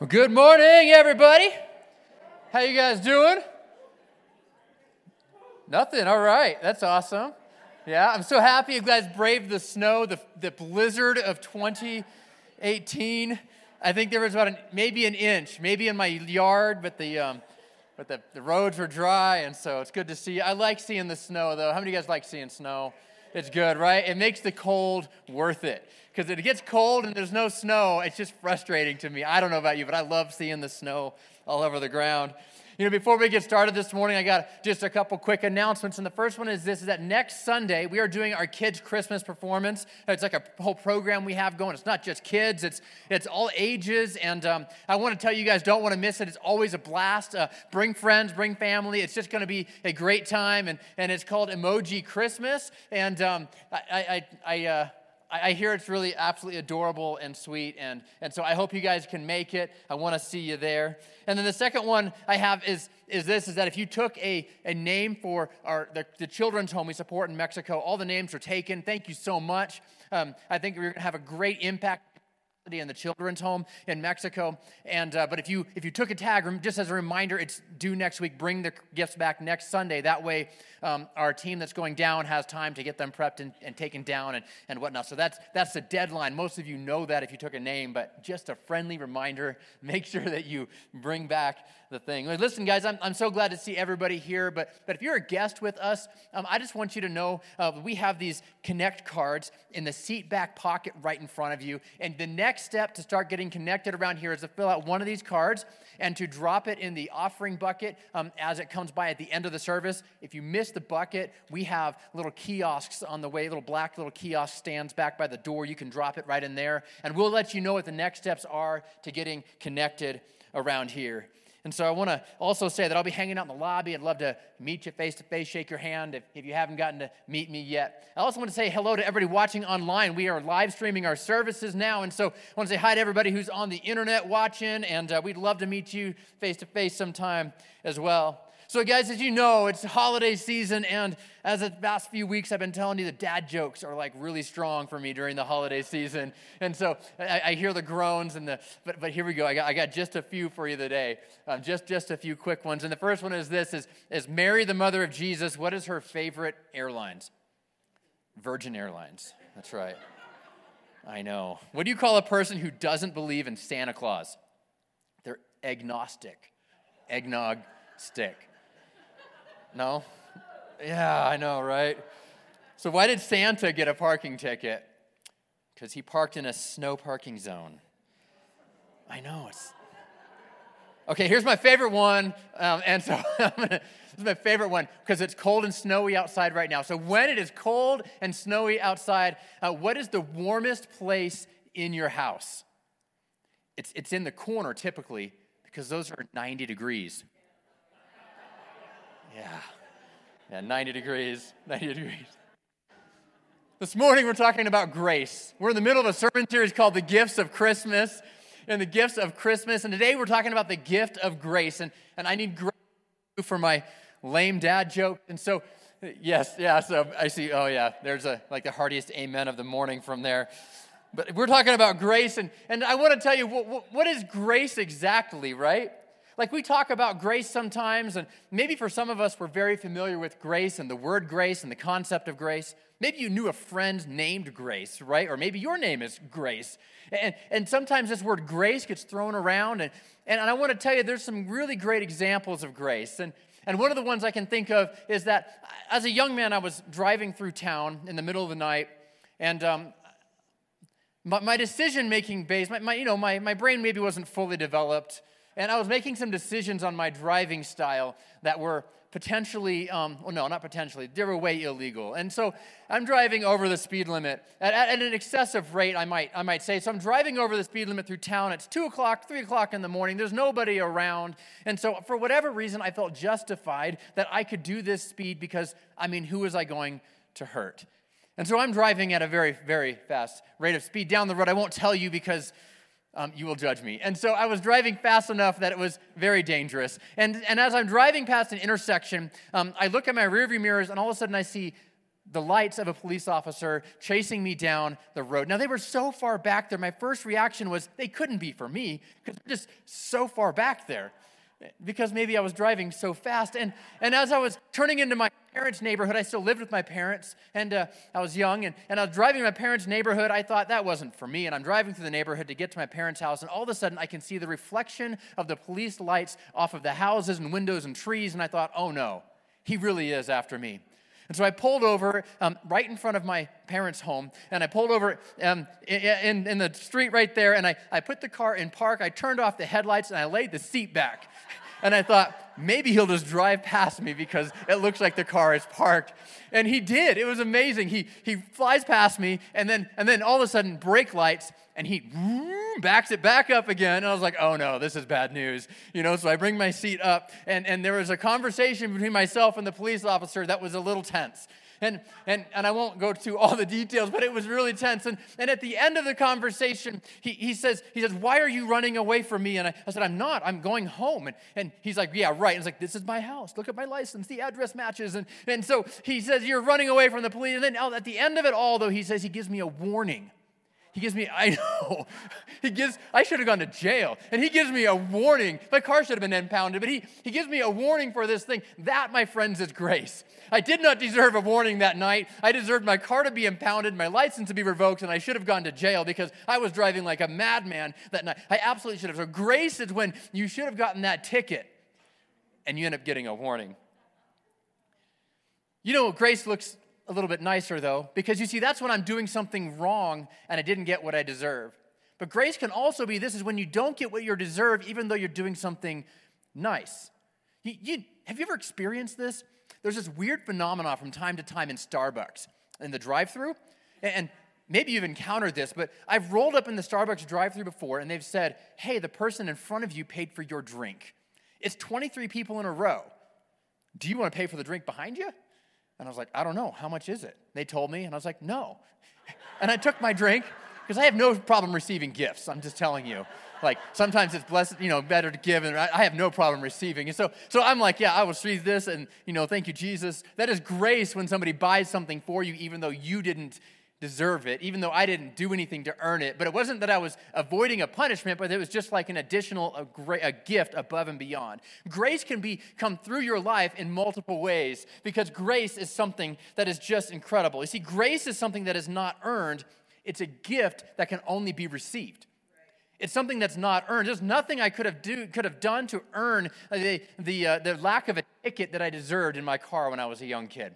Well, good morning, everybody. How you guys doing? Nothing. All right. That's awesome. Yeah, I'm so happy you guys braved the snow, the, the blizzard of 2018. I think there was about an, maybe an inch, maybe in my yard, but the um, but the, the roads were dry, and so it's good to see. I like seeing the snow, though. How many of you guys like seeing snow? It's good, right? It makes the cold worth it. Because it gets cold and there's no snow, it's just frustrating to me. I don't know about you, but I love seeing the snow all over the ground. You know, before we get started this morning, I got just a couple quick announcements. And the first one is this is that next Sunday, we are doing our kids' Christmas performance. It's like a whole program we have going. It's not just kids, it's, it's all ages. And um, I want to tell you guys, don't want to miss it. It's always a blast. Uh, bring friends, bring family. It's just going to be a great time. And, and it's called Emoji Christmas. And um, I, I, I, uh, I hear it's really absolutely adorable and sweet. And, and so I hope you guys can make it. I want to see you there. And then the second one I have is, is this, is that if you took a, a name for our, the, the children's home we support in Mexico, all the names are taken. Thank you so much. Um, I think we're going to have a great impact in the children's home in Mexico. And uh, but if you if you took a tag, just as a reminder, it's due next week. Bring the gifts back next Sunday. That way, um, our team that's going down has time to get them prepped and, and taken down and, and whatnot. So that's that's the deadline. Most of you know that if you took a name, but just a friendly reminder. Make sure that you bring back the thing. Listen, guys, I'm, I'm so glad to see everybody here. But but if you're a guest with us, um, I just want you to know uh, we have these connect cards in the seat back pocket right in front of you. And the next step to start getting connected around here is to fill out one of these cards and to drop it in the offering bucket um, as it comes by at the end of the service. If you miss the bucket, we have little kiosks on the way, little black little kiosk stands back by the door. You can drop it right in there, and we'll let you know what the next steps are to getting connected around here. And so I want to also say that I'll be hanging out in the lobby. I'd love to meet you face to face, shake your hand if, if you haven't gotten to meet me yet. I also want to say hello to everybody watching online. We are live streaming our services now. And so I want to say hi to everybody who's on the internet watching. And uh, we'd love to meet you face to face sometime as well. So, guys, as you know, it's holiday season, and as the past few weeks, I've been telling you the dad jokes are like really strong for me during the holiday season. And so I, I hear the groans, and the, but, but here we go. I got, I got just a few for you today, um, just, just a few quick ones. And the first one is this is, is Mary, the mother of Jesus, what is her favorite airlines? Virgin Airlines. That's right. I know. What do you call a person who doesn't believe in Santa Claus? They're agnostic. Eggnog stick. No? Yeah, I know, right? So, why did Santa get a parking ticket? Because he parked in a snow parking zone. I know, it's. Okay, here's my favorite one. Um, and so, this is my favorite one because it's cold and snowy outside right now. So, when it is cold and snowy outside, uh, what is the warmest place in your house? It's, it's in the corner typically because those are 90 degrees. Yeah. Yeah, 90 degrees, 90 degrees. This morning we're talking about grace. We're in the middle of a sermon series called The Gifts of Christmas and the gifts of Christmas. And today we're talking about the gift of grace. And, and I need grace for my lame dad joke. And so, yes, yeah, so I see, oh yeah, there's a like the heartiest amen of the morning from there. But we're talking about grace, and, and I want to tell you what, what is grace exactly, right? Like we talk about grace sometimes, and maybe for some of us, we're very familiar with grace and the word grace and the concept of grace. Maybe you knew a friend named Grace, right? Or maybe your name is Grace. And, and sometimes this word grace gets thrown around. And, and I want to tell you, there's some really great examples of grace. And, and one of the ones I can think of is that as a young man, I was driving through town in the middle of the night, and um, my, my decision making base, my, my, you know, my, my brain maybe wasn't fully developed and I was making some decisions on my driving style that were potentially, um, well, no, not potentially, they were way illegal. And so I'm driving over the speed limit at, at, an excessive rate, I might, I might say. So I'm driving over the speed limit through town. It's 2 o'clock, 3 o'clock in the morning. There's nobody around. And so, for whatever reason, I felt justified that I could do this speed because, I mean, who was I going to hurt? And so I'm driving at a very, very fast rate of speed down the road. I won't tell you because um, you will judge me. And so I was driving fast enough that it was very dangerous. And, and as I'm driving past an intersection, um, I look at my rearview mirrors, and all of a sudden I see the lights of a police officer chasing me down the road. Now, they were so far back there, my first reaction was they couldn't be for me because they're just so far back there because maybe I was driving so fast. And, and as I was turning into my parents' neighborhood, I still lived with my parents, and uh, I was young, and, and I was driving my parents' neighborhood. I thought that wasn't for me, and I'm driving through the neighborhood to get to my parents' house, and all of a sudden I can see the reflection of the police lights off of the houses and windows and trees, and I thought, oh no, he really is after me. And so I pulled over um, right in front of my parents' home, and I pulled over um, in, in the street right there, and I, I put the car in park. I turned off the headlights, and I laid the seat back. And I thought, maybe he'll just drive past me because it looks like the car is parked. And he did. It was amazing. He, he flies past me, and then, and then all of a sudden, brake lights, and he backs it back up again. And I was like, oh no, this is bad news. You know, so I bring my seat up, and, and there was a conversation between myself and the police officer that was a little tense. And, and, and I won't go to all the details, but it was really tense. And, and at the end of the conversation, he, he, says, he says, Why are you running away from me? And I, I said, I'm not. I'm going home. And, and he's like, Yeah, right. And like, This is my house. Look at my license. The address matches. And, and so he says, You're running away from the police. And then oh, at the end of it all, though, he says, He gives me a warning. He gives me, I know, he gives, I should have gone to jail. And he gives me a warning. My car should have been impounded, but he, he gives me a warning for this thing. That, my friends, is grace. I did not deserve a warning that night. I deserved my car to be impounded, my license to be revoked, and I should have gone to jail because I was driving like a madman that night. I absolutely should have. So grace is when you should have gotten that ticket and you end up getting a warning. You know, grace looks a little bit nicer, though, because you see, that's when I'm doing something wrong and I didn't get what I deserve. But grace can also be this is when you don't get what you deserve, even though you're doing something nice. You, you, have you ever experienced this? There's this weird phenomenon from time to time in Starbucks, in the drive through. And maybe you've encountered this, but I've rolled up in the Starbucks drive through before and they've said, hey, the person in front of you paid for your drink. It's 23 people in a row. Do you want to pay for the drink behind you? And I was like, I don't know. How much is it? They told me, and I was like, no. And I took my drink because I have no problem receiving gifts. I'm just telling you. Like sometimes it's blessed, you know, better to give, and I have no problem receiving. And so, so I'm like, yeah, I will receive this, and you know, thank you, Jesus. That is grace when somebody buys something for you, even though you didn't deserve it, even though I didn't do anything to earn it. But it wasn't that I was avoiding a punishment, but it was just like an additional a, a gift above and beyond. Grace can be come through your life in multiple ways because grace is something that is just incredible. You see, grace is something that is not earned, it's a gift that can only be received. It's something that's not earned. There's nothing I could have, do, could have done to earn the, the, uh, the lack of a ticket that I deserved in my car when I was a young kid.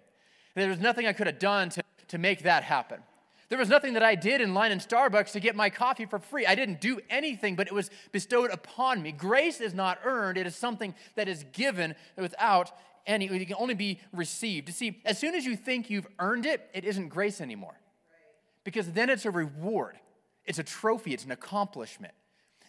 There was nothing I could have done to, to make that happen. There was nothing that I did in line in Starbucks to get my coffee for free. I didn't do anything, but it was bestowed upon me. Grace is not earned, it is something that is given without any, it can only be received. You see, as soon as you think you've earned it, it isn't grace anymore. Because then it's a reward, it's a trophy, it's an accomplishment.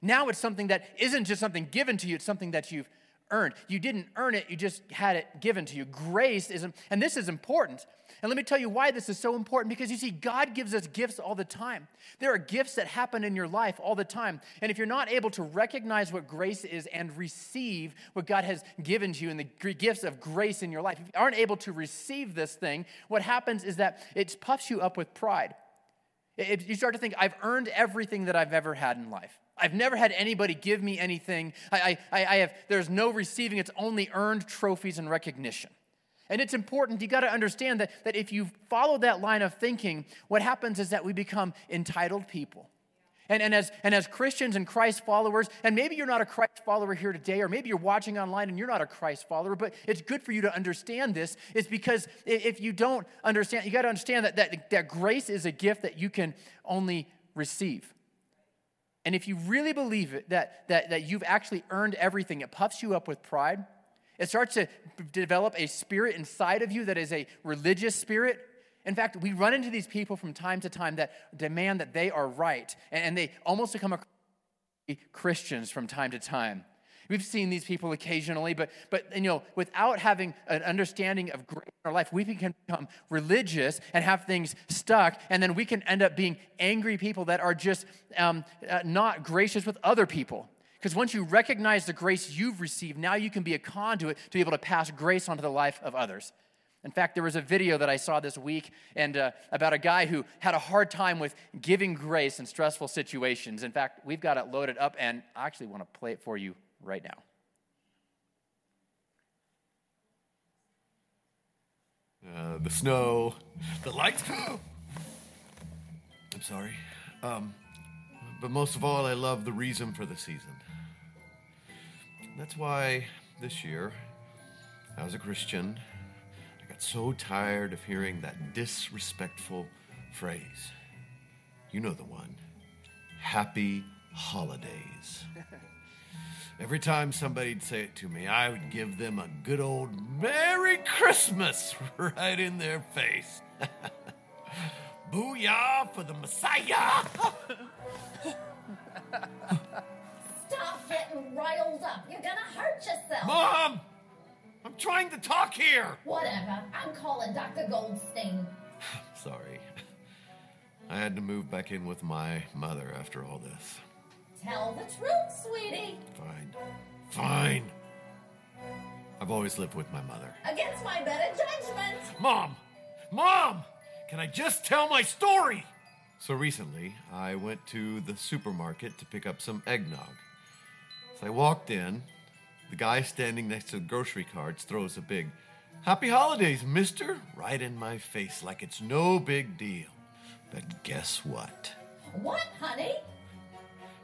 Now it's something that isn't just something given to you, it's something that you've earned. You didn't earn it, you just had it given to you. Grace is, and this is important. And let me tell you why this is so important because you see, God gives us gifts all the time. There are gifts that happen in your life all the time. And if you're not able to recognize what grace is and receive what God has given to you in the gifts of grace in your life, if you aren't able to receive this thing, what happens is that it puffs you up with pride. You start to think, I've earned everything that I've ever had in life. I've never had anybody give me anything. I, I, I have, there's no receiving, it's only earned trophies and recognition. And it's important, you got to understand that, that if you follow that line of thinking, what happens is that we become entitled people. And, and, as, and as Christians and Christ followers, and maybe you're not a Christ follower here today, or maybe you're watching online and you're not a Christ follower, but it's good for you to understand this. Is because if you don't understand, you got to understand that, that, that grace is a gift that you can only receive. And if you really believe it, that, that, that you've actually earned everything, it puffs you up with pride. It starts to develop a spirit inside of you that is a religious spirit. In fact, we run into these people from time to time that demand that they are right, and they almost become Christians from time to time. We've seen these people occasionally, but, but you know, without having an understanding of grace in our life, we can become religious and have things stuck, and then we can end up being angry people that are just um, uh, not gracious with other people. Because once you recognize the grace you've received, now you can be a conduit to be able to pass grace onto the life of others. In fact, there was a video that I saw this week and uh, about a guy who had a hard time with giving grace in stressful situations. In fact, we've got it loaded up, and I actually want to play it for you right now. Uh, the snow, the lights. I'm sorry. Um, but most of all, I love the reason for the season. That's why this year, as a Christian, I got so tired of hearing that disrespectful phrase. You know the one Happy Holidays. Every time somebody'd say it to me, I would give them a good old Merry Christmas right in their face. Booyah for the Messiah! Stop getting riled up. You're gonna hurt yourself. Mom! I'm trying to talk here! Whatever. I'm calling Dr. Goldstein. Sorry. I had to move back in with my mother after all this. Tell the truth, sweetie. Fine. Fine. I've always lived with my mother. Against my better judgment. Mom! Mom! Can I just tell my story? So recently, I went to the supermarket to pick up some eggnog. As I walked in, the guy standing next to the grocery carts throws a big, Happy Holidays, mister, right in my face like it's no big deal. But guess what? What, honey?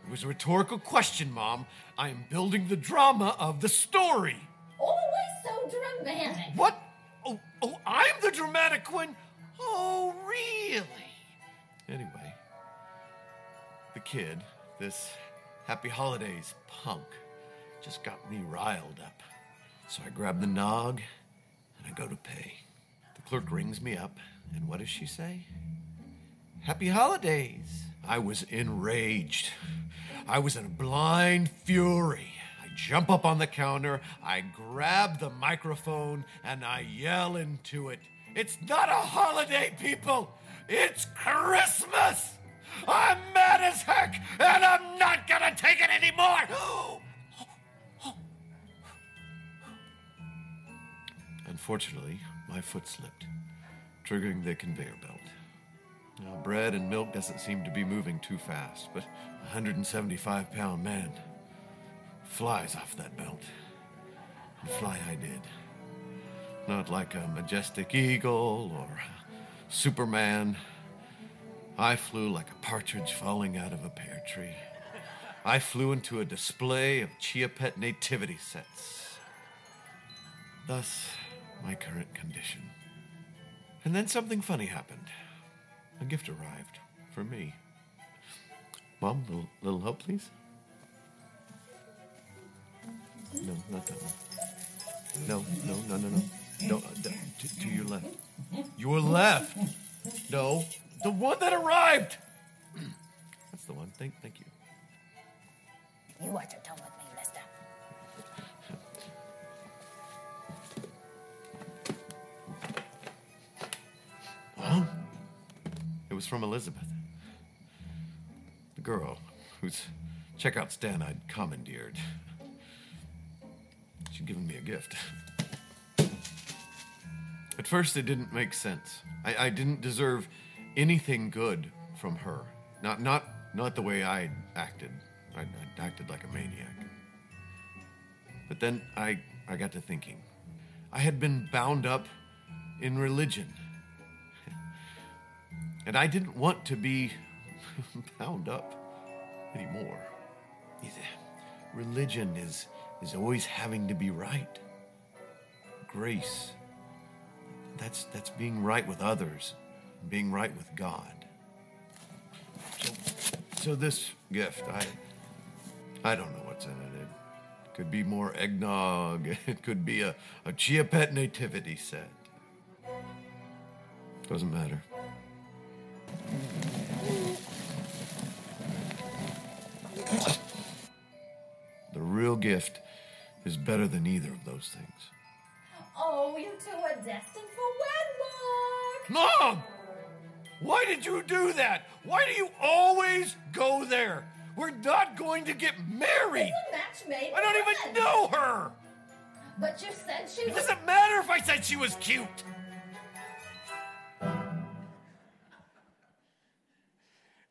It was a rhetorical question, Mom. I am building the drama of the story. Always so dramatic. What? Oh, oh, I'm the dramatic one? Oh, really? Anyway, the kid, this Happy Holidays punk, just got me riled up. So I grab the nog and I go to pay. The clerk rings me up, and what does she say? Happy Holidays. I was enraged. I was in a blind fury. I jump up on the counter, I grab the microphone, and I yell into it. It's not a holiday, people! It's Christmas! I'm mad as heck, and I'm not gonna take it anymore! Unfortunately, my foot slipped, triggering the conveyor belt. Now, bread and milk doesn't seem to be moving too fast, but a 175 pound man flies off that belt. And fly I did. Not like a majestic eagle or Superman. I flew like a partridge falling out of a pear tree. I flew into a display of Chia Pet nativity sets. Thus, my current condition. And then something funny happened. A gift arrived for me. Mom, little, little help, please? No, not that one. No, no, no, no, no. No, uh, to, to your left. Your left. No, the one that arrived. That's the one. Thank, thank you. You watch your tongue with me, mister. Mom? It was from Elizabeth. The girl whose checkout stand I'd commandeered. She'd given me a gift. At first, it didn't make sense. I, I didn't deserve anything good from her. Not, not, not the way I acted. I, I acted like a maniac. But then I, I got to thinking. I had been bound up in religion. And I didn't want to be bound up anymore. Religion is, is always having to be right. Grace, that's, that's being right with others, being right with God. So, so this gift, I, I don't know what's in it. It could be more eggnog. It could be a, a Chia Pet nativity set. Doesn't matter. The real gift is better than either of those things. Oh, you two are destined for wedlock. Mom! Why did you do that? Why do you always go there? We're not going to get married. A match made. I don't even know her. But you said she. It doesn't matter if I said she was cute.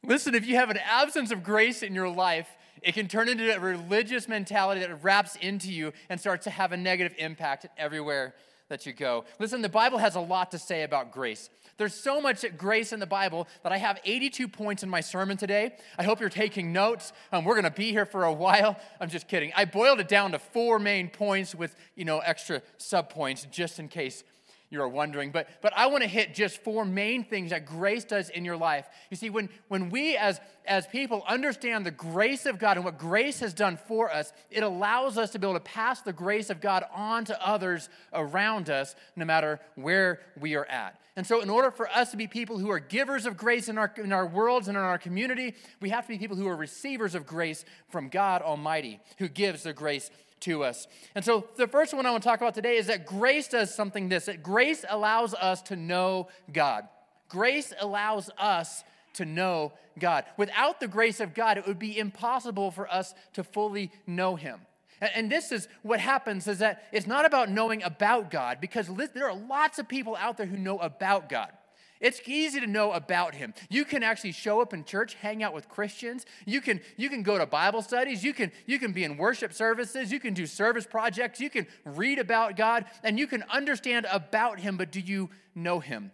Listen, if you have an absence of grace in your life, it can turn into a religious mentality that wraps into you and starts to have a negative impact everywhere that you go. Listen, the Bible has a lot to say about grace. There's so much grace in the Bible that I have 82 points in my sermon today. I hope you're taking notes. Um, we're going to be here for a while. I'm just kidding. I boiled it down to four main points with, you know, extra subpoints just in case you are wondering. But, but I want to hit just four main things that grace does in your life. You see, when, when we as, as people understand the grace of God and what grace has done for us, it allows us to be able to pass the grace of God on to others around us, no matter where we are at. And so, in order for us to be people who are givers of grace in our, in our worlds and in our community, we have to be people who are receivers of grace from God Almighty, who gives the grace to us. And so, the first one I want to talk about today is that grace does something this that grace allows us to know God. Grace allows us to know God. Without the grace of God, it would be impossible for us to fully know Him. And this is what happens is that it's not about knowing about God because there are lots of people out there who know about God. It's easy to know about him. You can actually show up in church, hang out with Christians. You can, you can go to Bible studies. You can, you can be in worship services. You can do service projects. You can read about God and you can understand about him, but do you know him?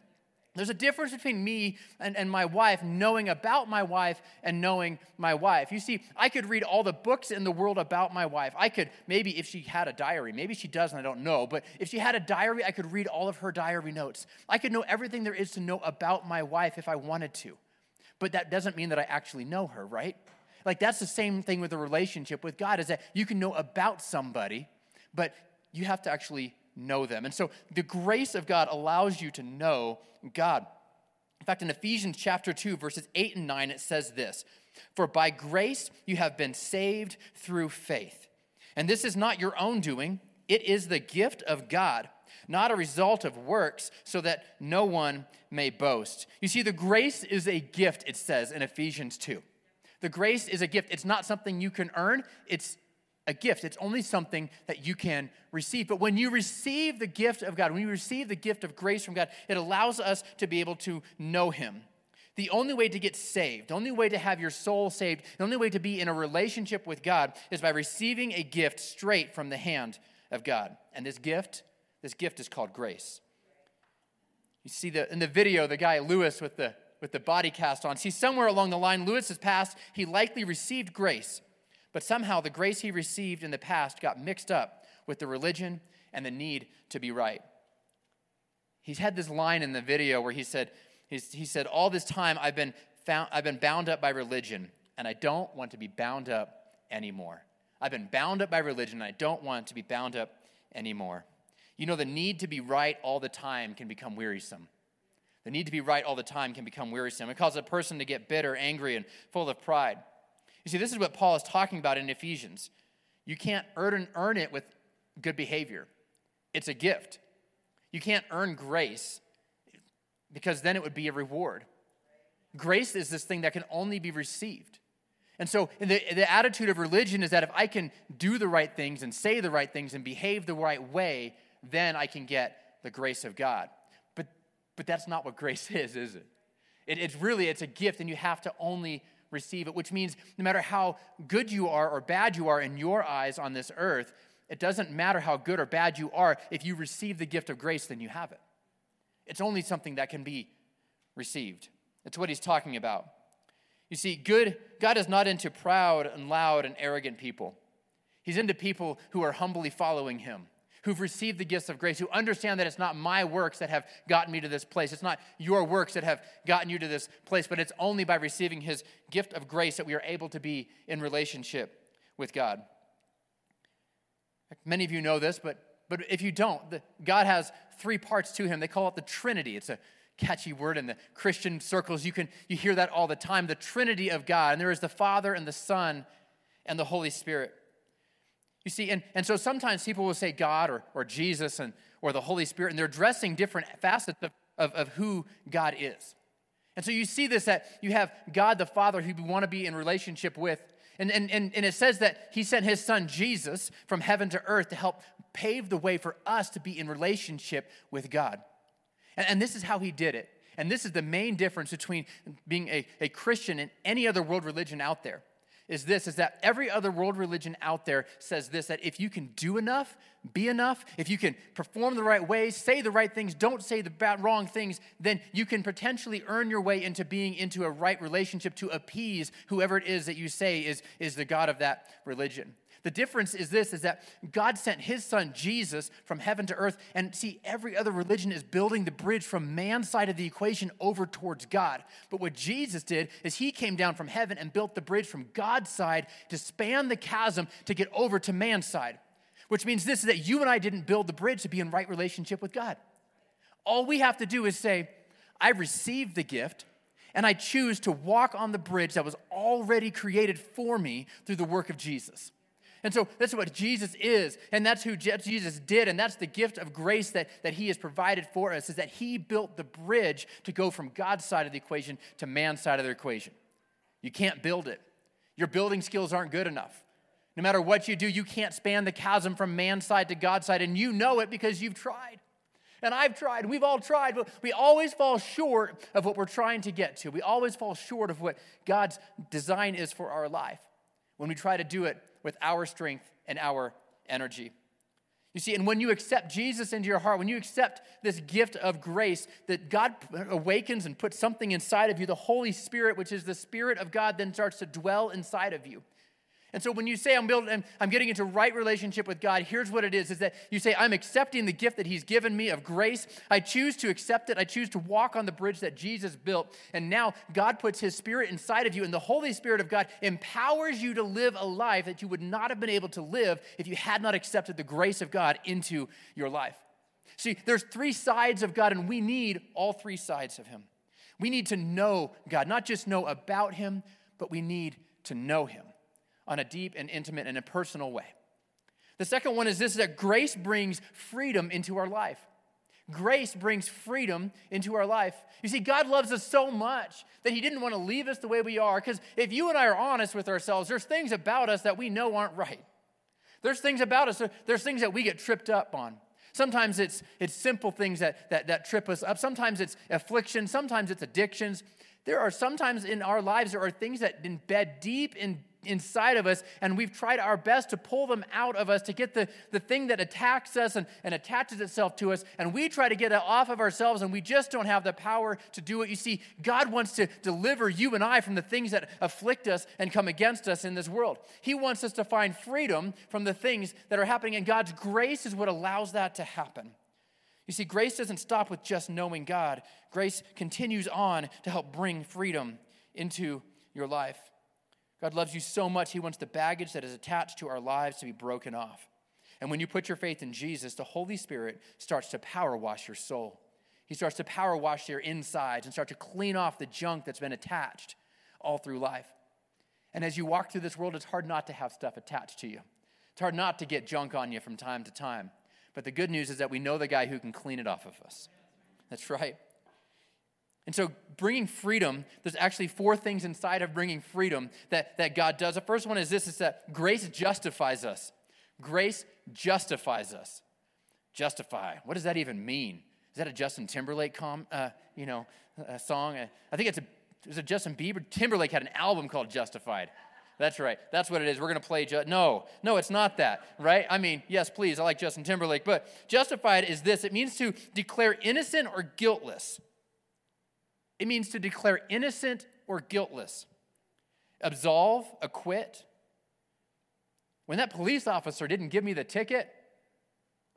There's a difference between me and, and my wife knowing about my wife and knowing my wife. You see, I could read all the books in the world about my wife. I could, maybe if she had a diary, maybe she doesn't, I don't know, but if she had a diary, I could read all of her diary notes. I could know everything there is to know about my wife if I wanted to. But that doesn't mean that I actually know her, right? Like that's the same thing with a relationship with God, is that you can know about somebody, but you have to actually know them. And so the grace of God allows you to know God. In fact, in Ephesians chapter 2, verses 8 and 9, it says this For by grace you have been saved through faith. And this is not your own doing, it is the gift of God, not a result of works, so that no one may boast. You see, the grace is a gift, it says in Ephesians 2. The grace is a gift. It's not something you can earn, it's a gift. It's only something that you can receive. But when you receive the gift of God, when you receive the gift of grace from God, it allows us to be able to know Him. The only way to get saved, the only way to have your soul saved, the only way to be in a relationship with God is by receiving a gift straight from the hand of God. And this gift, this gift is called grace. You see the, in the video, the guy Lewis with the, with the body cast on. See, somewhere along the line, Lewis has passed. he likely received grace but somehow the grace he received in the past got mixed up with the religion and the need to be right. He's had this line in the video where he said, he said, All this time I've been, found, I've been bound up by religion, and I don't want to be bound up anymore. I've been bound up by religion, and I don't want to be bound up anymore. You know, the need to be right all the time can become wearisome. The need to be right all the time can become wearisome. It causes a person to get bitter, angry, and full of pride. You see, this is what Paul is talking about in Ephesians. You can't earn, earn it with good behavior, it's a gift. You can't earn grace because then it would be a reward. Grace is this thing that can only be received. And so the, the attitude of religion is that if I can do the right things and say the right things and behave the right way, then I can get the grace of God. But, but that's not what grace is, is it? it? It's really, it's a gift and you have to only receive it, which means no matter how good you are or bad you are in your eyes on this earth, it doesn't matter how good or bad you are. If you receive the gift of grace, then you have it. It's only something that can be received. It's what he's talking about. You see, good, God is not into proud and loud and arrogant people. He's into people who are humbly following him who've received the gifts of grace, who understand that it's not my works that have gotten me to this place. It's not your works that have gotten you to this place, but it's only by receiving his gift of grace that we are able to be in relationship with God. Many of you know this, but, but if you don't, the, God has three parts to him. They call it the Trinity. It's a catchy word in the Christian circles. You can you hear that all the time. The Trinity of God. And there is the Father and the Son and the Holy Spirit. You see, and, and so sometimes people will say God or, or Jesus and, or the Holy Spirit, and they're addressing different facets of, of, of who God is. And so you see this that you have God the Father who you want to be in relationship with. And, and, and, and it says that he sent his son Jesus from heaven to earth to help pave the way for us to be in relationship with God. And, and this is how he did it. And this is the main difference between being a, a Christian and any other world religion out there. Is this is that every other world religion out there says this that if you can do enough, be enough, if you can perform the right ways, say the right things, don't say the bad, wrong things, then you can potentially earn your way into being into a right relationship to appease whoever it is that you say is, is the God of that religion. The difference is this is that God sent his son Jesus from heaven to earth and see every other religion is building the bridge from man's side of the equation over towards God. But what Jesus did is he came down from heaven and built the bridge from God's side to span the chasm to get over to man's side. Which means this is that you and I didn't build the bridge to be in right relationship with God. All we have to do is say, I received the gift and I choose to walk on the bridge that was already created for me through the work of Jesus. And so that's what Jesus is, and that's who Jesus did, and that's the gift of grace that, that he has provided for us, is that he built the bridge to go from God's side of the equation to man's side of the equation. You can't build it. Your building skills aren't good enough. No matter what you do, you can't span the chasm from man's side to God's side, and you know it because you've tried. And I've tried, we've all tried, but we always fall short of what we're trying to get to. We always fall short of what God's design is for our life when we try to do it with our strength and our energy. You see, and when you accept Jesus into your heart, when you accept this gift of grace that God awakens and puts something inside of you, the Holy Spirit, which is the Spirit of God, then starts to dwell inside of you. And so when you say I'm building, I'm getting into right relationship with God, here's what it is: is that you say I'm accepting the gift that He's given me of grace. I choose to accept it. I choose to walk on the bridge that Jesus built. And now God puts His Spirit inside of you, and the Holy Spirit of God empowers you to live a life that you would not have been able to live if you had not accepted the grace of God into your life. See, there's three sides of God, and we need all three sides of Him. We need to know God, not just know about Him, but we need to know Him on a deep and intimate and a personal way. The second one is this that grace brings freedom into our life. Grace brings freedom into our life. You see, God loves us so much that He didn't want to leave us the way we are. Because if you and I are honest with ourselves, there's things about us that we know aren't right. There's things about us, there's things that we get tripped up on. Sometimes it's, it's simple things that, that, that trip us up. Sometimes it's affliction. Sometimes it's addictions. There are sometimes in our lives, there are things that embed deep in inside of us, and we've tried our best to pull them out of us to get the, the thing that attacks us and, and attaches itself to us, and we try to get it off of ourselves, and we just don't have the power to do it. You see, God wants to deliver you and I from the things that afflict us and come against us in this world. He wants us to find freedom from the things that are happening, and God's grace is what allows that to happen. You see, grace doesn't stop with just knowing God. Grace continues on to help bring freedom into your life. God loves you so much, He wants the baggage that is attached to our lives to be broken off. And when you put your faith in Jesus, the Holy Spirit starts to power wash your soul. He starts to power wash your insides and start to clean off the junk that's been attached all through life. And as you walk through this world, it's hard not to have stuff attached to you. It's hard not to get junk on you from time to time. But the good news is that we know the guy who can clean it off of us. That's right. And so, bringing freedom, there's actually four things inside of bringing freedom that, that God does. The first one is this is that grace justifies us. Grace justifies us. Justify. What does that even mean? Is that a Justin Timberlake com, uh, you know, song? I think it's a, it Justin Bieber? Timberlake had an album called Justified. That's right. That's what it is. We're going to play. Ju- no, no, it's not that, right? I mean, yes, please. I like Justin Timberlake. But justified is this it means to declare innocent or guiltless. It means to declare innocent or guiltless, absolve, acquit. When that police officer didn't give me the ticket,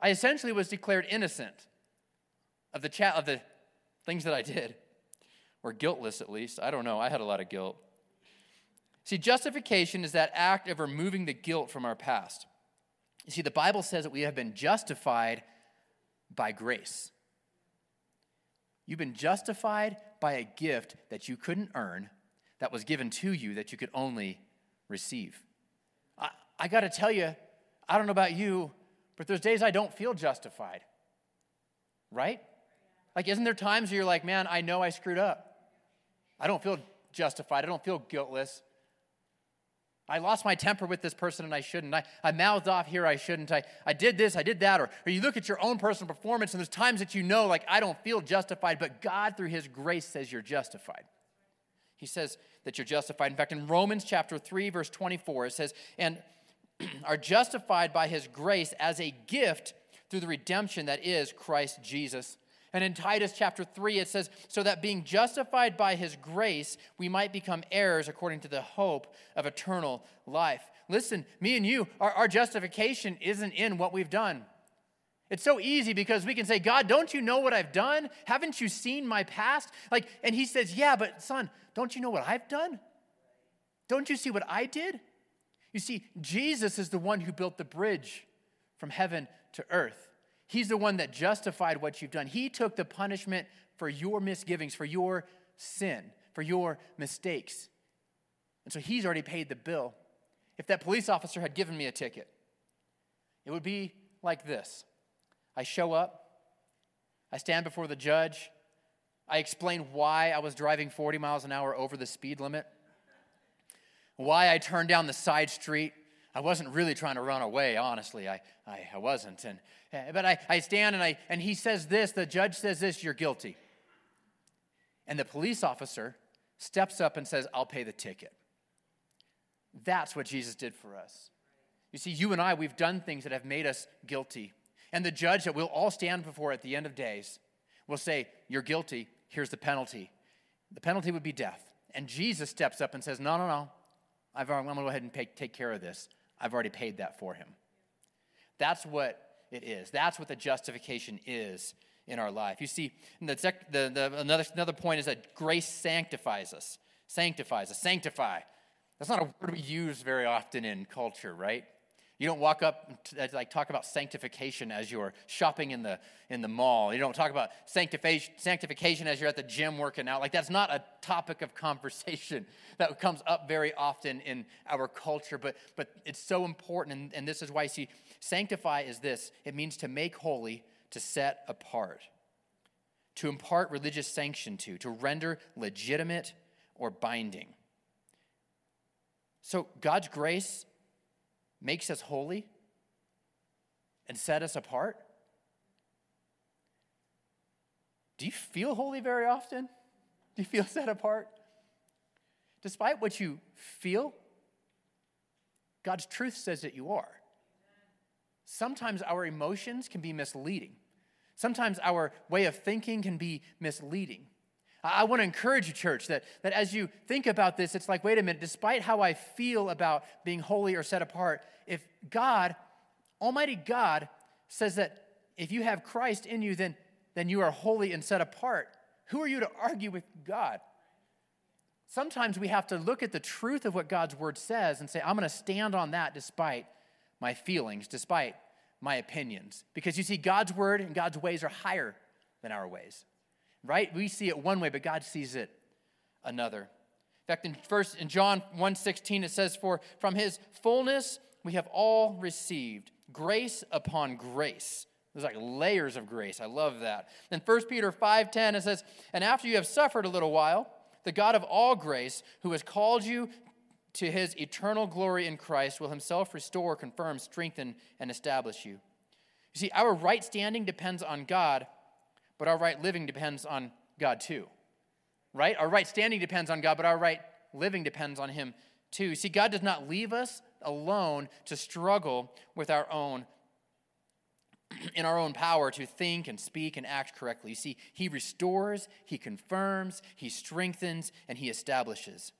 I essentially was declared innocent of the chat of the things that I did, or guiltless at least. I don't know. I had a lot of guilt. See, justification is that act of removing the guilt from our past. You see, the Bible says that we have been justified by grace. You've been justified by a gift that you couldn't earn, that was given to you that you could only receive. I, I got to tell you, I don't know about you, but there's days I don't feel justified. Right? Like, isn't there times where you're like, man, I know I screwed up? I don't feel justified. I don't feel guiltless. I lost my temper with this person and I shouldn't. I, I mouthed off here, I shouldn't. I, I did this, I did that. Or, or you look at your own personal performance and there's times that you know, like, I don't feel justified, but God, through His grace, says you're justified. He says that you're justified. In fact, in Romans chapter 3, verse 24, it says, and are justified by His grace as a gift through the redemption that is Christ Jesus and in Titus chapter 3, it says, So that being justified by his grace, we might become heirs according to the hope of eternal life. Listen, me and you, our, our justification isn't in what we've done. It's so easy because we can say, God, don't you know what I've done? Haven't you seen my past? Like, and he says, Yeah, but son, don't you know what I've done? Don't you see what I did? You see, Jesus is the one who built the bridge from heaven to earth. He's the one that justified what you've done. He took the punishment for your misgivings, for your sin, for your mistakes. And so he's already paid the bill. If that police officer had given me a ticket, it would be like this I show up, I stand before the judge, I explain why I was driving 40 miles an hour over the speed limit, why I turned down the side street I wasn't really trying to run away, honestly. I, I, I wasn't. And, eh, but I, I stand and, I, and he says this the judge says this, you're guilty. And the police officer steps up and says, I'll pay the ticket. That's what Jesus did for us. You see, you and I, we've done things that have made us guilty. And the judge that we'll all stand before at the end of days will say, You're guilty. Here's the penalty. The penalty would be death. And Jesus steps up and says, No, no, no. I'm going to go ahead and pay, take care of this. I've already paid that for him. That's what it is. That's what the justification is in our life. You see, the, the, the, another, another point is that grace sanctifies us. Sanctifies us. Sanctify. That's not a word we use very often in culture, right? You don't walk up and like talk about sanctification as you're shopping in the in the mall. You don't talk about sanctification sanctification as you're at the gym working out. Like that's not a topic of conversation that comes up very often in our culture, but but it's so important, and, and this is why you see sanctify is this. It means to make holy, to set apart, to impart religious sanction to, to render legitimate or binding. So God's grace makes us holy and set us apart? Do you feel holy very often? Do you feel set apart? Despite what you feel, God's truth says that you are. Sometimes our emotions can be misleading. Sometimes our way of thinking can be misleading. I want to encourage you, church, that, that as you think about this, it's like, wait a minute, despite how I feel about being holy or set apart, if God, Almighty God, says that if you have Christ in you, then, then you are holy and set apart, who are you to argue with God? Sometimes we have to look at the truth of what God's word says and say, I'm going to stand on that despite my feelings, despite my opinions. Because you see, God's word and God's ways are higher than our ways right? We see it one way, but God sees it another. In fact, in first in John 1:16 it says, For from his fullness we have all received grace upon grace. There's like layers of grace. I love that. Then 1 Peter 5:10 it says, And after you have suffered a little while, the God of all grace, who has called you to his eternal glory in Christ, will himself restore, confirm, strengthen, and establish you. You see, our right standing depends on God but our right living depends on God too. Right? Our right standing depends on God, but our right living depends on Him too. See, God does not leave us alone to struggle with our own in our own power to think and speak and act correctly. You see, he restores, he confirms, he strengthens, and he establishes.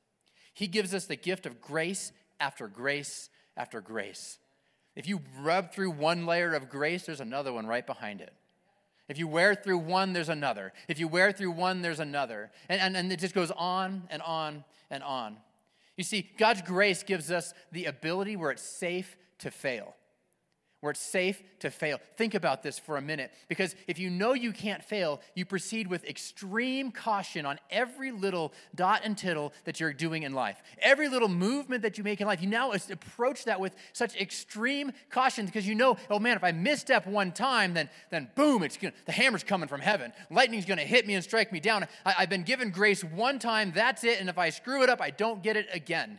He gives us the gift of grace after grace after grace. If you rub through one layer of grace, there's another one right behind it. If you wear through one, there's another. If you wear through one, there's another. And, and, and it just goes on and on and on. You see, God's grace gives us the ability where it's safe to fail where it's safe to fail. Think about this for a minute because if you know you can't fail, you proceed with extreme caution on every little dot and tittle that you're doing in life. Every little movement that you make in life, you now approach that with such extreme caution because you know, oh man, if I misstep one time, then, then boom, it's gonna, the hammer's coming from heaven. Lightning's going to hit me and strike me down. I, I've been given grace one time, that's it, and if I screw it up, I don't get it again.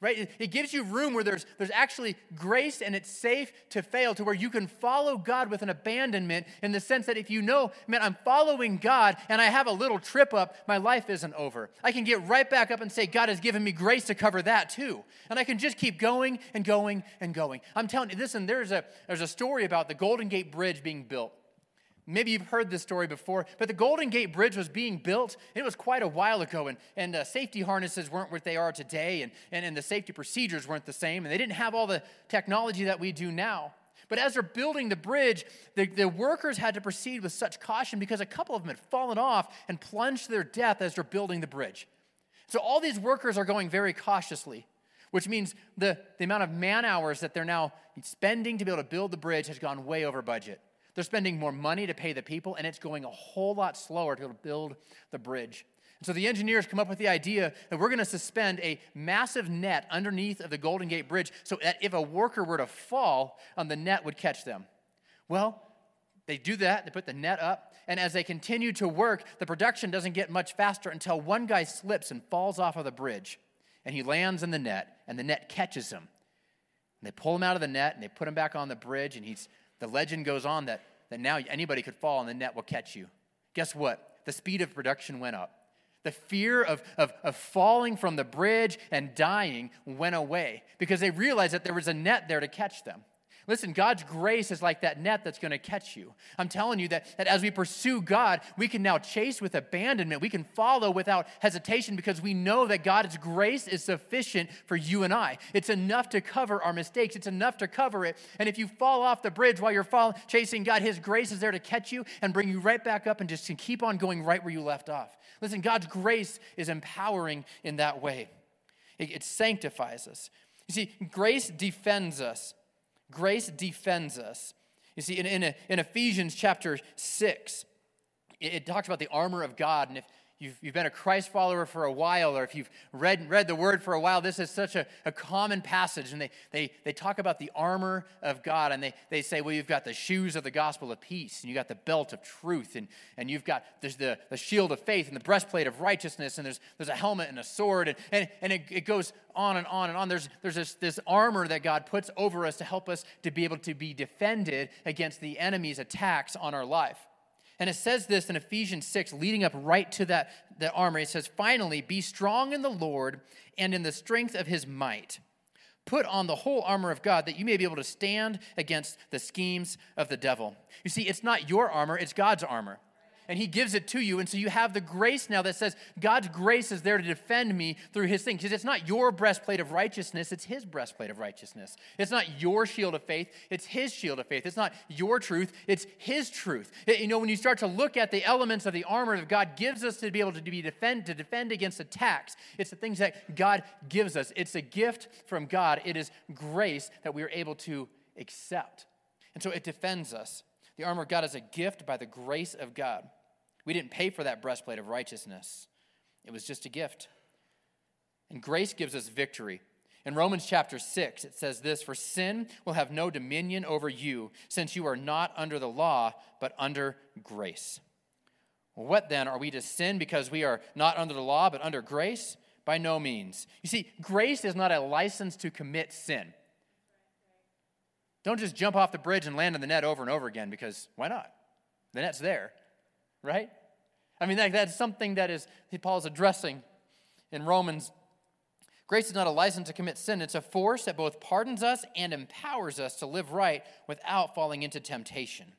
Right? It, gives you room where there's, there's actually grace and it's safe to fail, to where you can follow God with an abandonment in the sense that if you know, man, I'm following God and I have a little trip up, my life isn't over. I can get right back up and say, God has given me grace to cover that too. And I can just keep going and going and going. I'm telling you, listen, there's a, there's a story about the Golden Gate Bridge being built. Maybe you've heard this story before, but the Golden Gate Bridge was being built. It was quite a while ago, and, and uh, safety harnesses weren't what they are today, and, and, and the safety procedures weren't the same, and they didn't have all the technology that we do now. But as they're building the bridge, the, the workers had to proceed with such caution because a couple of them had fallen off and plunged to their death as they're building the bridge. So all these workers are going very cautiously, which means the, the amount of man hours that they're now spending to be able to build the bridge has gone way over budget. They're spending more money to pay the people, and it's going a whole lot slower to build the bridge. And so the engineers come up with the idea that we're going to suspend a massive net underneath of the Golden Gate Bridge so that if a worker were to fall, um, the net would catch them. Well, they do that, they put the net up, and as they continue to work, the production doesn't get much faster until one guy slips and falls off of the bridge, and he lands in the net, and the net catches him. And they pull him out of the net, and they put him back on the bridge, and he's the legend goes on that, that now anybody could fall and the net will catch you. Guess what? The speed of production went up. The fear of, of, of falling from the bridge and dying went away because they realized that there was a net there to catch them. Listen, God's grace is like that net that's going to catch you. I'm telling you that, that as we pursue God, we can now chase with abandonment. We can follow without hesitation because we know that God's grace is sufficient for you and I. It's enough to cover our mistakes, it's enough to cover it. And if you fall off the bridge while you're fall, chasing God, His grace is there to catch you and bring you right back up and just keep on going right where you left off. Listen, God's grace is empowering in that way, it, it sanctifies us. You see, grace defends us. Grace defends us. You see, in, in, in Ephesians chapter 6, it, it, talks about the armor of God. And if you've, you've been a Christ follower for a while, or if you've read, read the word for a while, this is such a, a common passage. And they, they, they talk about the armor of God, and they, they say, well, you've got the shoes of the gospel of peace, and you've got the belt of truth, and, and you've got there's the, the shield of faith, and the breastplate of righteousness, and there's, there's a helmet and a sword, and, and, and it, it goes on and on and on. There's, there's this, this armor that God puts over us to help us to be able to be defended against the enemy's attacks on our life. And it says this in Ephesians 6, leading up right to that, that armor. It says, Finally, be strong in the Lord and in the strength of his might. Put on the whole armor of God that you may be able to stand against the schemes of the devil. You see, it's not your armor, it's God's armor and He gives it to you. And so you have the grace now that says, God's grace is there to defend me through His thing. Because it's not your breastplate of righteousness, it's His breastplate of righteousness. It's not your shield of faith, it's His shield of faith. It's not your truth, it's His truth. It, you know, when you start to look at the elements of the armor that God gives us to be able to be defend, to defend against attacks, it's the things that God gives us. It's a gift from God. It is grace that we are able to accept. And so it defends us. The armor of God is a gift by the grace of God. We didn't pay for that breastplate of righteousness, it was just a gift. And grace gives us victory. In Romans chapter 6, it says this For sin will have no dominion over you, since you are not under the law, but under grace. What then? Are we to sin because we are not under the law, but under grace? By no means. You see, grace is not a license to commit sin. Don't just jump off the bridge and land in the net over and over again because why not? The net's there right? I mean, that, that's something that is Paul's addressing in Romans. Grace is not a license to commit sin, it's a force that both pardons us and empowers us to live right without falling into temptation.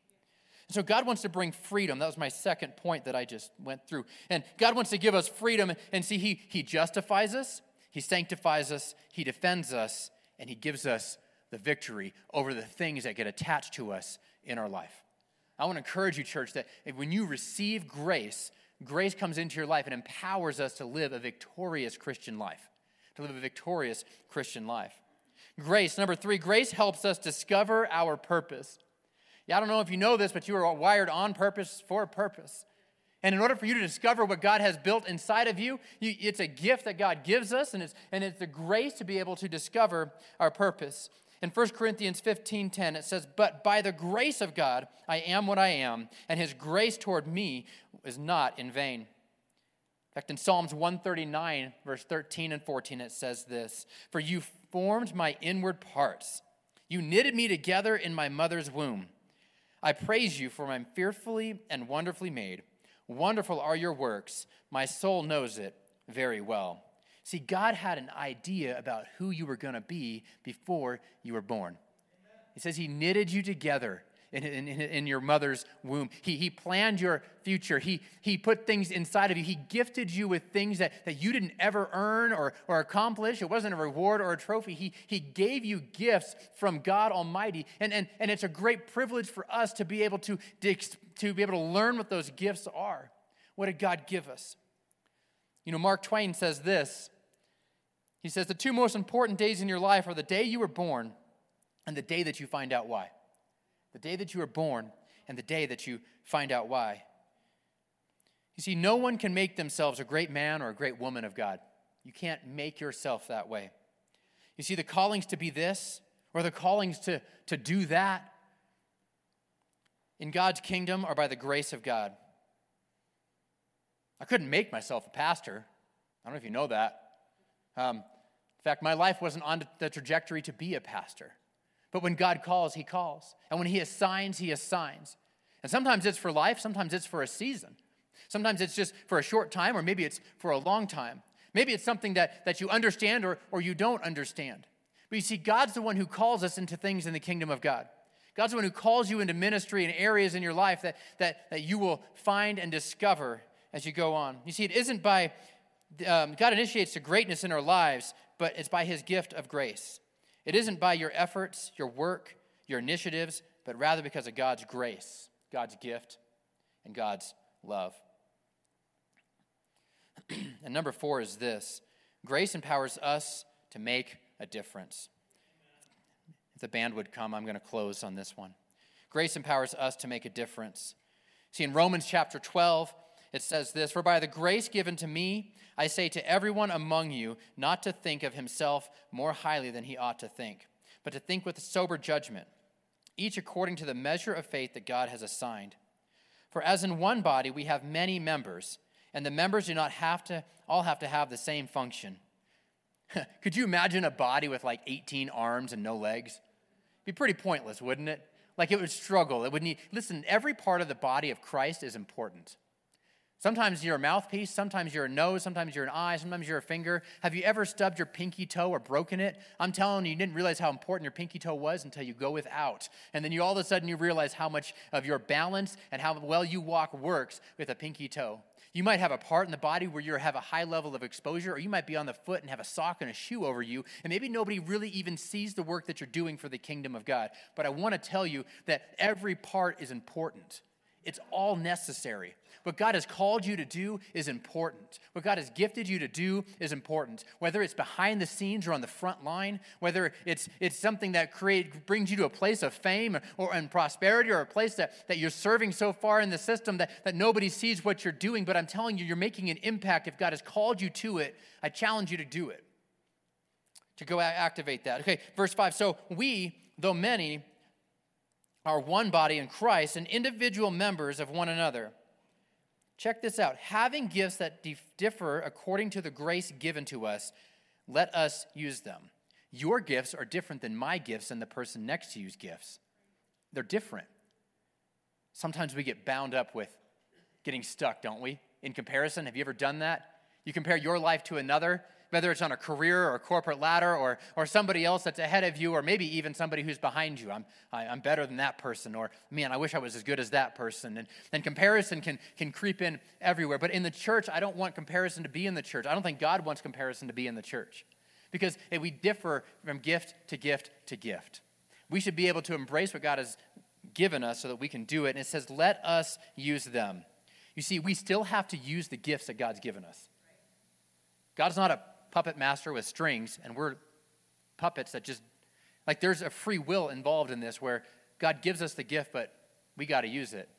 So God wants to bring freedom. That was my second point that I just went through. And God wants to give us freedom. And see, He, he justifies us, He sanctifies us, He defends us, and He gives us the victory over the things that get attached to us in our life. I want to encourage you, church, that when you receive grace, grace comes into your life and empowers us to live a victorious Christian life. To live a victorious Christian life. Grace, number three, grace helps us discover our purpose. Yeah, I don't know if you know this, but you are wired on purpose for a purpose. And in order for you to discover what God has built inside of you, you, it's a gift that God gives us, and it's, and it's the grace to be able to discover our purpose. In 1 Corinthians 15:10 it says, "But by the grace of God I am what I am, and his grace toward me is not in vain." In fact, in Psalms 139, verse 13 and 14, it says this For you formed my inward parts, you knitted me together in my mother's womb. I praise you, for I'm fearfully and wonderfully made. Wonderful are your works. My soul knows it very well. See, God had an idea about who you were going to be before you were born. He says He knitted you together in, in, in, your mother's womb. He, he planned your future. He, he put things inside of you. He gifted you with things that, that you didn't ever earn or, or accomplish. It wasn't a reward or a trophy. He, he gave you gifts from God Almighty. And, and, and it's a great privilege for us to be able to, to be able to learn what those gifts are. What did God give us? You know, Mark Twain says this. He says, The two most important days in your life are the day you were born and the day that you find out why the day that you were born, and the day that you find out why. You see, no one can make themselves a great man or a great woman of God. You can't make yourself that way. You see, the callings to be this or the callings to, to do that in God's kingdom are by the grace of God. I couldn't make myself a pastor. I don't know if you know that. Um, in fact, my life wasn't on the trajectory to be a pastor. But when God calls, He calls. And when He assigns, He assigns. And sometimes it's for life, sometimes it's for a season. Sometimes it's just for a short time, or maybe it's for a long time. Maybe it's something that, that you understand or, or you don't understand. But you see, God's the one who calls us into things in the kingdom of God. God's the one who calls you into ministry and areas in your life that, that, that you will find and discover as you go on. You see, it isn't by, um, God initiates the greatness in our lives, but it's by His gift of grace. It isn't by your efforts, your work, your initiatives, but rather because of God's grace, God's gift, and God's love. and number four is this grace empowers us to make a difference. If the band would come, I'm going to close on this one. Grace empowers us to make a difference. See, in Romans chapter 12, it says this For by the grace given to me, I say to everyone among you not to think of himself more highly than he ought to think, but to think with sober judgment, each according to the measure of faith that God has assigned. For as in one body we have many members, and the members do not have to all have to have the same function. Could you imagine a body with like 18 arms and no legs? It'd be pretty pointless, wouldn't it? Like it would struggle. It would need listen, every part of the body of Christ is important. Sometimes you're a mouthpiece, sometimes you're a nose, sometimes you're an eye, sometimes you're a finger. Have you ever stubbed your pinky toe or broken it? I'm telling you, you didn't realize how important your pinky toe was until you go without. And then you all of a sudden you realize how much of your balance and how well you walk works with a pinky toe. You might have a part in the body where you have a high level of exposure, or you might be on the foot and have a sock and a shoe over you, and maybe nobody really even sees the work that you're doing for the kingdom of God. But I want to tell you that every part is important. It's all necessary. What God has called you to do is important. What God has gifted you to do is important. Whether it's behind the scenes or on the front line, whether it's, it's something that create, brings you to a place of fame or, or and prosperity or a place that, that you're serving so far in the system that, that nobody sees what you're doing, but I'm telling you, you're making an impact. If God has called you to it, I challenge you to do it, to go activate that. Okay, verse 5. So we, though many, are one body in Christ and individual members of one another. Check this out. Having gifts that differ according to the grace given to us, let us use them. Your gifts are different than my gifts and the person next to you's gifts. They're different. Sometimes we get bound up with getting stuck, don't we? In comparison, have you ever done that? You compare your life to another, whether it's on a career or a corporate ladder or, or somebody else that's ahead of you, or maybe even somebody who's behind you. I'm, I, am i am better than that person, or man, I wish I was as good as that person. And, and comparison can, can creep in everywhere. But in the church, I don't want comparison to be in the church. I don't think God wants comparison to be in the church because we differ from gift to gift to gift. We should be able to embrace what God has given us so that we can do it. And it says, let us use them. You see, we still have to use the gifts that God's given us. God's not a puppet master with strings, and we're puppets that just, like, there's a free will involved in this where God gives us the gift, but we got to use it.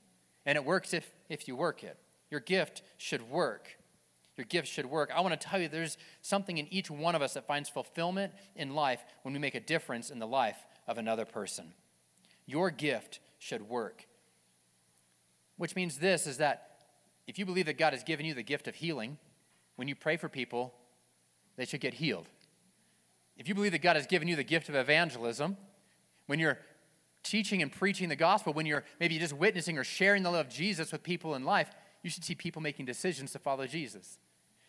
And it works if, if you work it. Your gift should work. Your gift should work. I want to tell you there's something in each one of us that finds fulfillment in life when we make a difference in the life of another person. Your gift should work. Which means this is that if you believe that God has given you the gift of healing, when you pray for people, they should get healed. If you believe that God has given you the gift of evangelism, when you're teaching and preaching the gospel, when you're maybe just witnessing or sharing the love of Jesus with people in life, you should see people making decisions to follow Jesus.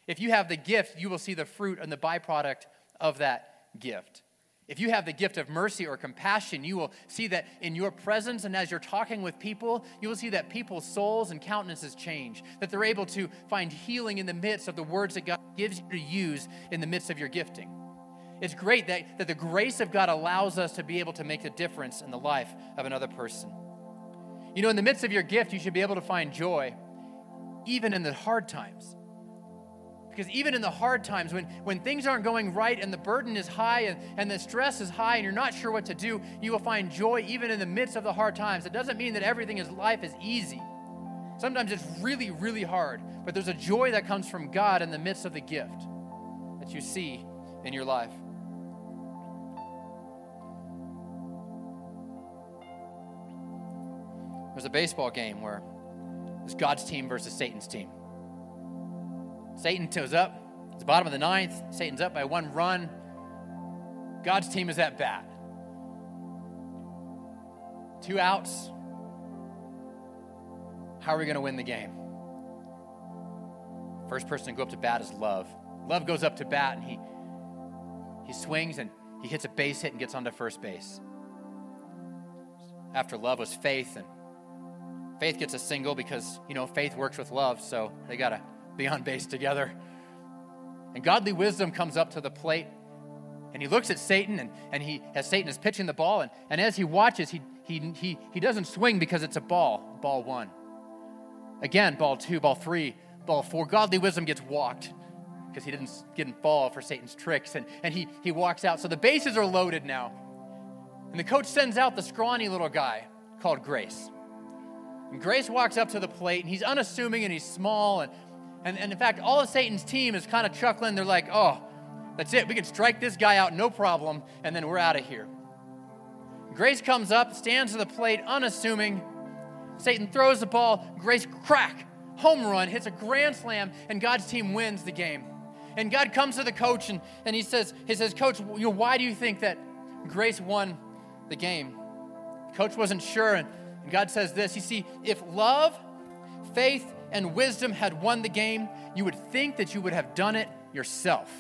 If you have the gift, you will see the fruit and the byproduct of that gift. If you have the gift of mercy or compassion, you will see that in your presence and as you're talking with people, you will see that people's souls and countenances change, that they're able to find healing in the midst of the words that God gives you to use in the midst of your gifting. It's great that, that the grace of God allows us to be able to make a difference in the life of another person. You know, in the midst of your gift, you should be able to find joy, even in the hard times. Because even in the hard times, when, when things aren't going right and the burden is high and, and the stress is high and you're not sure what to do, you will find joy even in the midst of the hard times. It doesn't mean that everything in life is easy. Sometimes it's really, really hard, but there's a joy that comes from God in the midst of the gift that you see in your life. There's a baseball game where it's God's team versus Satan's team. Satan toes up. It's the bottom of the ninth. Satan's up by one run. God's team is at bat. Two outs. How are we going to win the game? First person to go up to bat is Love. Love goes up to bat and he he swings and he hits a base hit and gets onto first base. After Love was Faith and Faith gets a single because, you know, Faith works with Love, so they got to be on base together. And godly wisdom comes up to the plate and he looks at Satan and, and he as Satan is pitching the ball and, and as he watches he, he, he, he doesn't swing because it's a ball, ball one. Again, ball two, ball three, ball four. Godly wisdom gets walked because he didn't, didn't fall for Satan's tricks and, and he, he walks out. So the bases are loaded now. And the coach sends out the scrawny little guy called Grace. And Grace walks up to the plate and he's unassuming and he's small and and, and in fact, all of Satan's team is kind of chuckling. They're like, oh, that's it. We can strike this guy out, no problem, and then we're out of here. Grace comes up, stands to the plate, unassuming. Satan throws the ball. Grace, crack, home run, hits a grand slam, and God's team wins the game. And God comes to the coach and, and he says, he says, Coach, why do you think that Grace won the game? Coach wasn't sure, and God says this. You see, if love, faith, and wisdom had won the game, you would think that you would have done it yourself.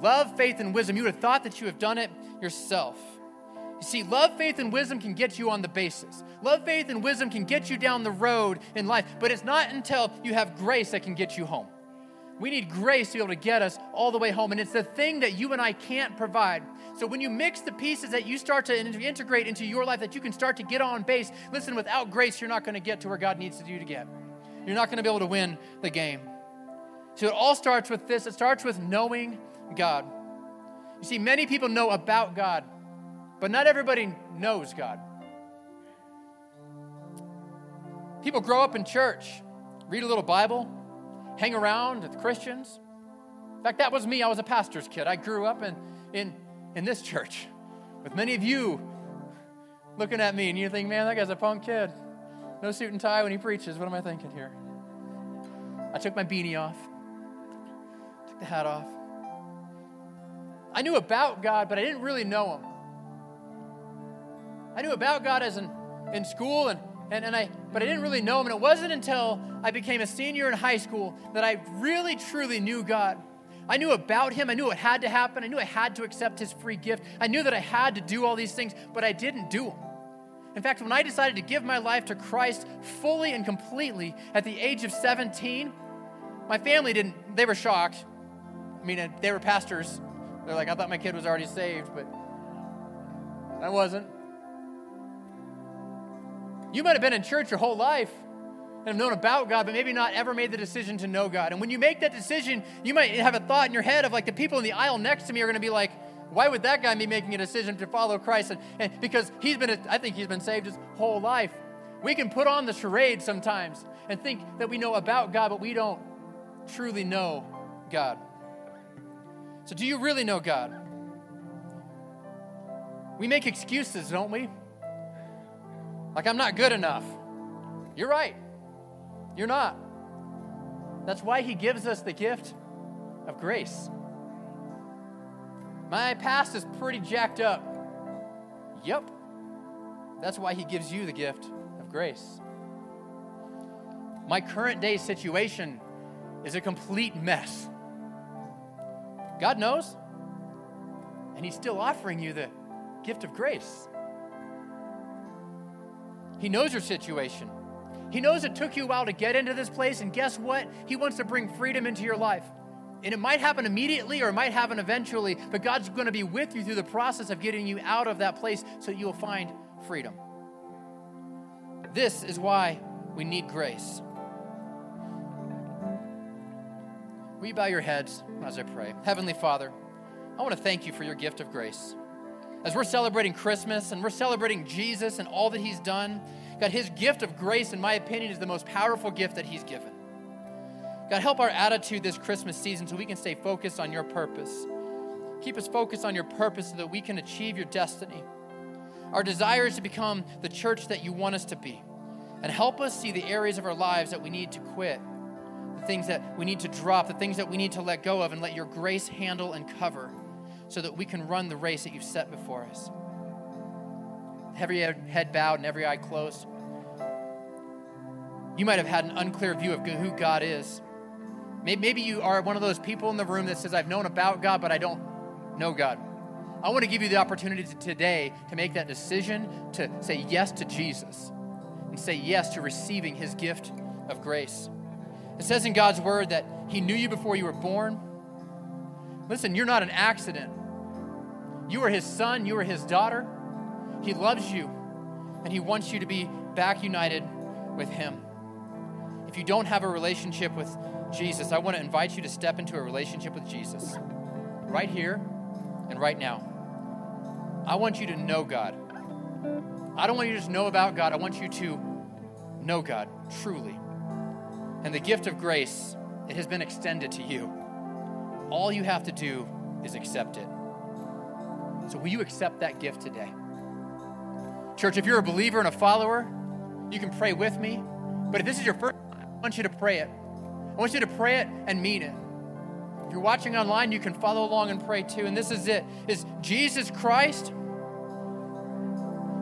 Love, faith, and wisdom, you would have thought that you have done it yourself. You see, love, faith, and wisdom can get you on the basis. Love, faith, and wisdom can get you down the road in life, but it's not until you have grace that can get you home. We need grace to be able to get us all the way home, and it's the thing that you and I can't provide. So when you mix the pieces that you start to integrate into your life, that you can start to get on base, listen, without grace, you're not going to get to where God needs you to get you're not going to be able to win the game. So it all starts with this it starts with knowing God. You see, many people know about God, but not everybody knows God. People grow up in church, read a little Bible, hang around with Christians. In fact, that was me. I was a pastor's kid. I grew up in, in, in this church with many of you looking at me, and you think, man, that guy's a punk kid. No suit and tie when he preaches. What am I thinking here? I took my beanie off, took the hat off. I knew about God, but I didn't really know Him. I knew about God as in, in school, and, and, and I, but I didn't really know Him. And it wasn't until I became a senior in high school that I really, truly knew God. I knew about him. I knew it had to happen. I knew I had to accept his free gift. I knew that I had to do all these things, but I didn't do them. In fact, when I decided to give my life to Christ fully and completely at the age of 17, my family didn't, they were shocked. I mean, they were pastors. They're like, I thought my kid was already saved, but I wasn't. You might have been in church your whole life and have known about God, but maybe not ever made the decision to know God. And when you make that decision, you might have a thought in your head of like the people in the aisle next to me are going to be like, why would that guy be making a decision to follow Christ? And, and because he's been, a, I think he's been saved his whole life. We can put on the charade sometimes and think that we know about God, but we don't truly know God. So, do you really know God? We make excuses, don't we? Like, I'm not good enough. You're right. You're not. That's why He gives us the gift of grace. My past is pretty jacked up. Yep. That's why He gives you the gift of grace. My current day situation is a complete mess. God knows, and He's still offering you the gift of grace. He knows your situation. He knows it took you a while to get into this place, and guess what? He wants to bring freedom into your life. And it might happen immediately or it might happen eventually, but God's going to be with you through the process of getting you out of that place so that you'll find freedom. This is why we need grace. Will you bow your heads as I pray? Heavenly Father, I want to thank you for your gift of grace. As we're celebrating Christmas and we're celebrating Jesus and all that he's done, God, his gift of grace, in my opinion, is the most powerful gift that he's given. God, help our attitude this Christmas season so we can stay focused on your purpose. Keep us focused on your purpose so that we can achieve your destiny. Our desire is to become the church that you want us to be. And help us see the areas of our lives that we need to quit the things that we need to drop, the things that we need to let go of, and let your grace handle and cover so that we can run the race that you've set before us. Every head bowed and every eye closed. You might have had an unclear view of who God is. Maybe you are one of those people in the room that says, I've known about God, but I don't know God. I want to give you the opportunity today to make that decision to say yes to Jesus and say yes to receiving his gift of grace. It says in God's word that He knew you before you were born. Listen, you're not an accident. You are His son, you are His daughter. He loves you, and He wants you to be back united with Him. If you don't have a relationship with Jesus, I want to invite you to step into a relationship with Jesus right here and right now. I want you to know God. I don't want you to just know about God, I want you to know God truly. And the gift of grace, it has been extended to you. All you have to do is accept it. So, will you accept that gift today? Church, if you're a believer and a follower, you can pray with me. But if this is your first time, I want you to pray it. I want you to pray it and mean it. If you're watching online, you can follow along and pray too. And this is it is Jesus Christ.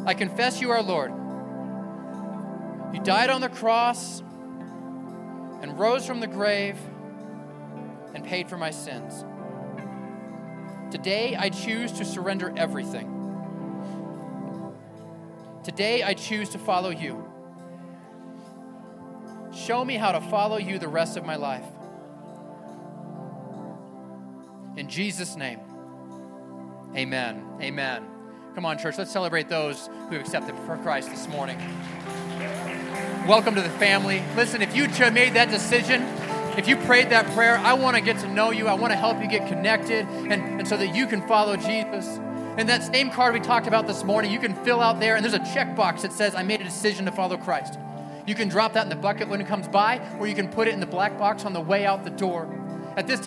I confess you are Lord. You died on the cross and rose from the grave and paid for my sins. Today, I choose to surrender everything. Today, I choose to follow you. Show me how to follow you the rest of my life. In Jesus' name, amen. Amen. Come on, church, let's celebrate those who have accepted for Christ this morning. Welcome to the family. Listen, if you made that decision, if you prayed that prayer, I want to get to know you. I want to help you get connected and, and so that you can follow Jesus. And that same card we talked about this morning, you can fill out there, and there's a checkbox that says, I made a decision to follow Christ. You can drop that in the bucket when it comes by, or you can put it in the black box on the way out the door. At this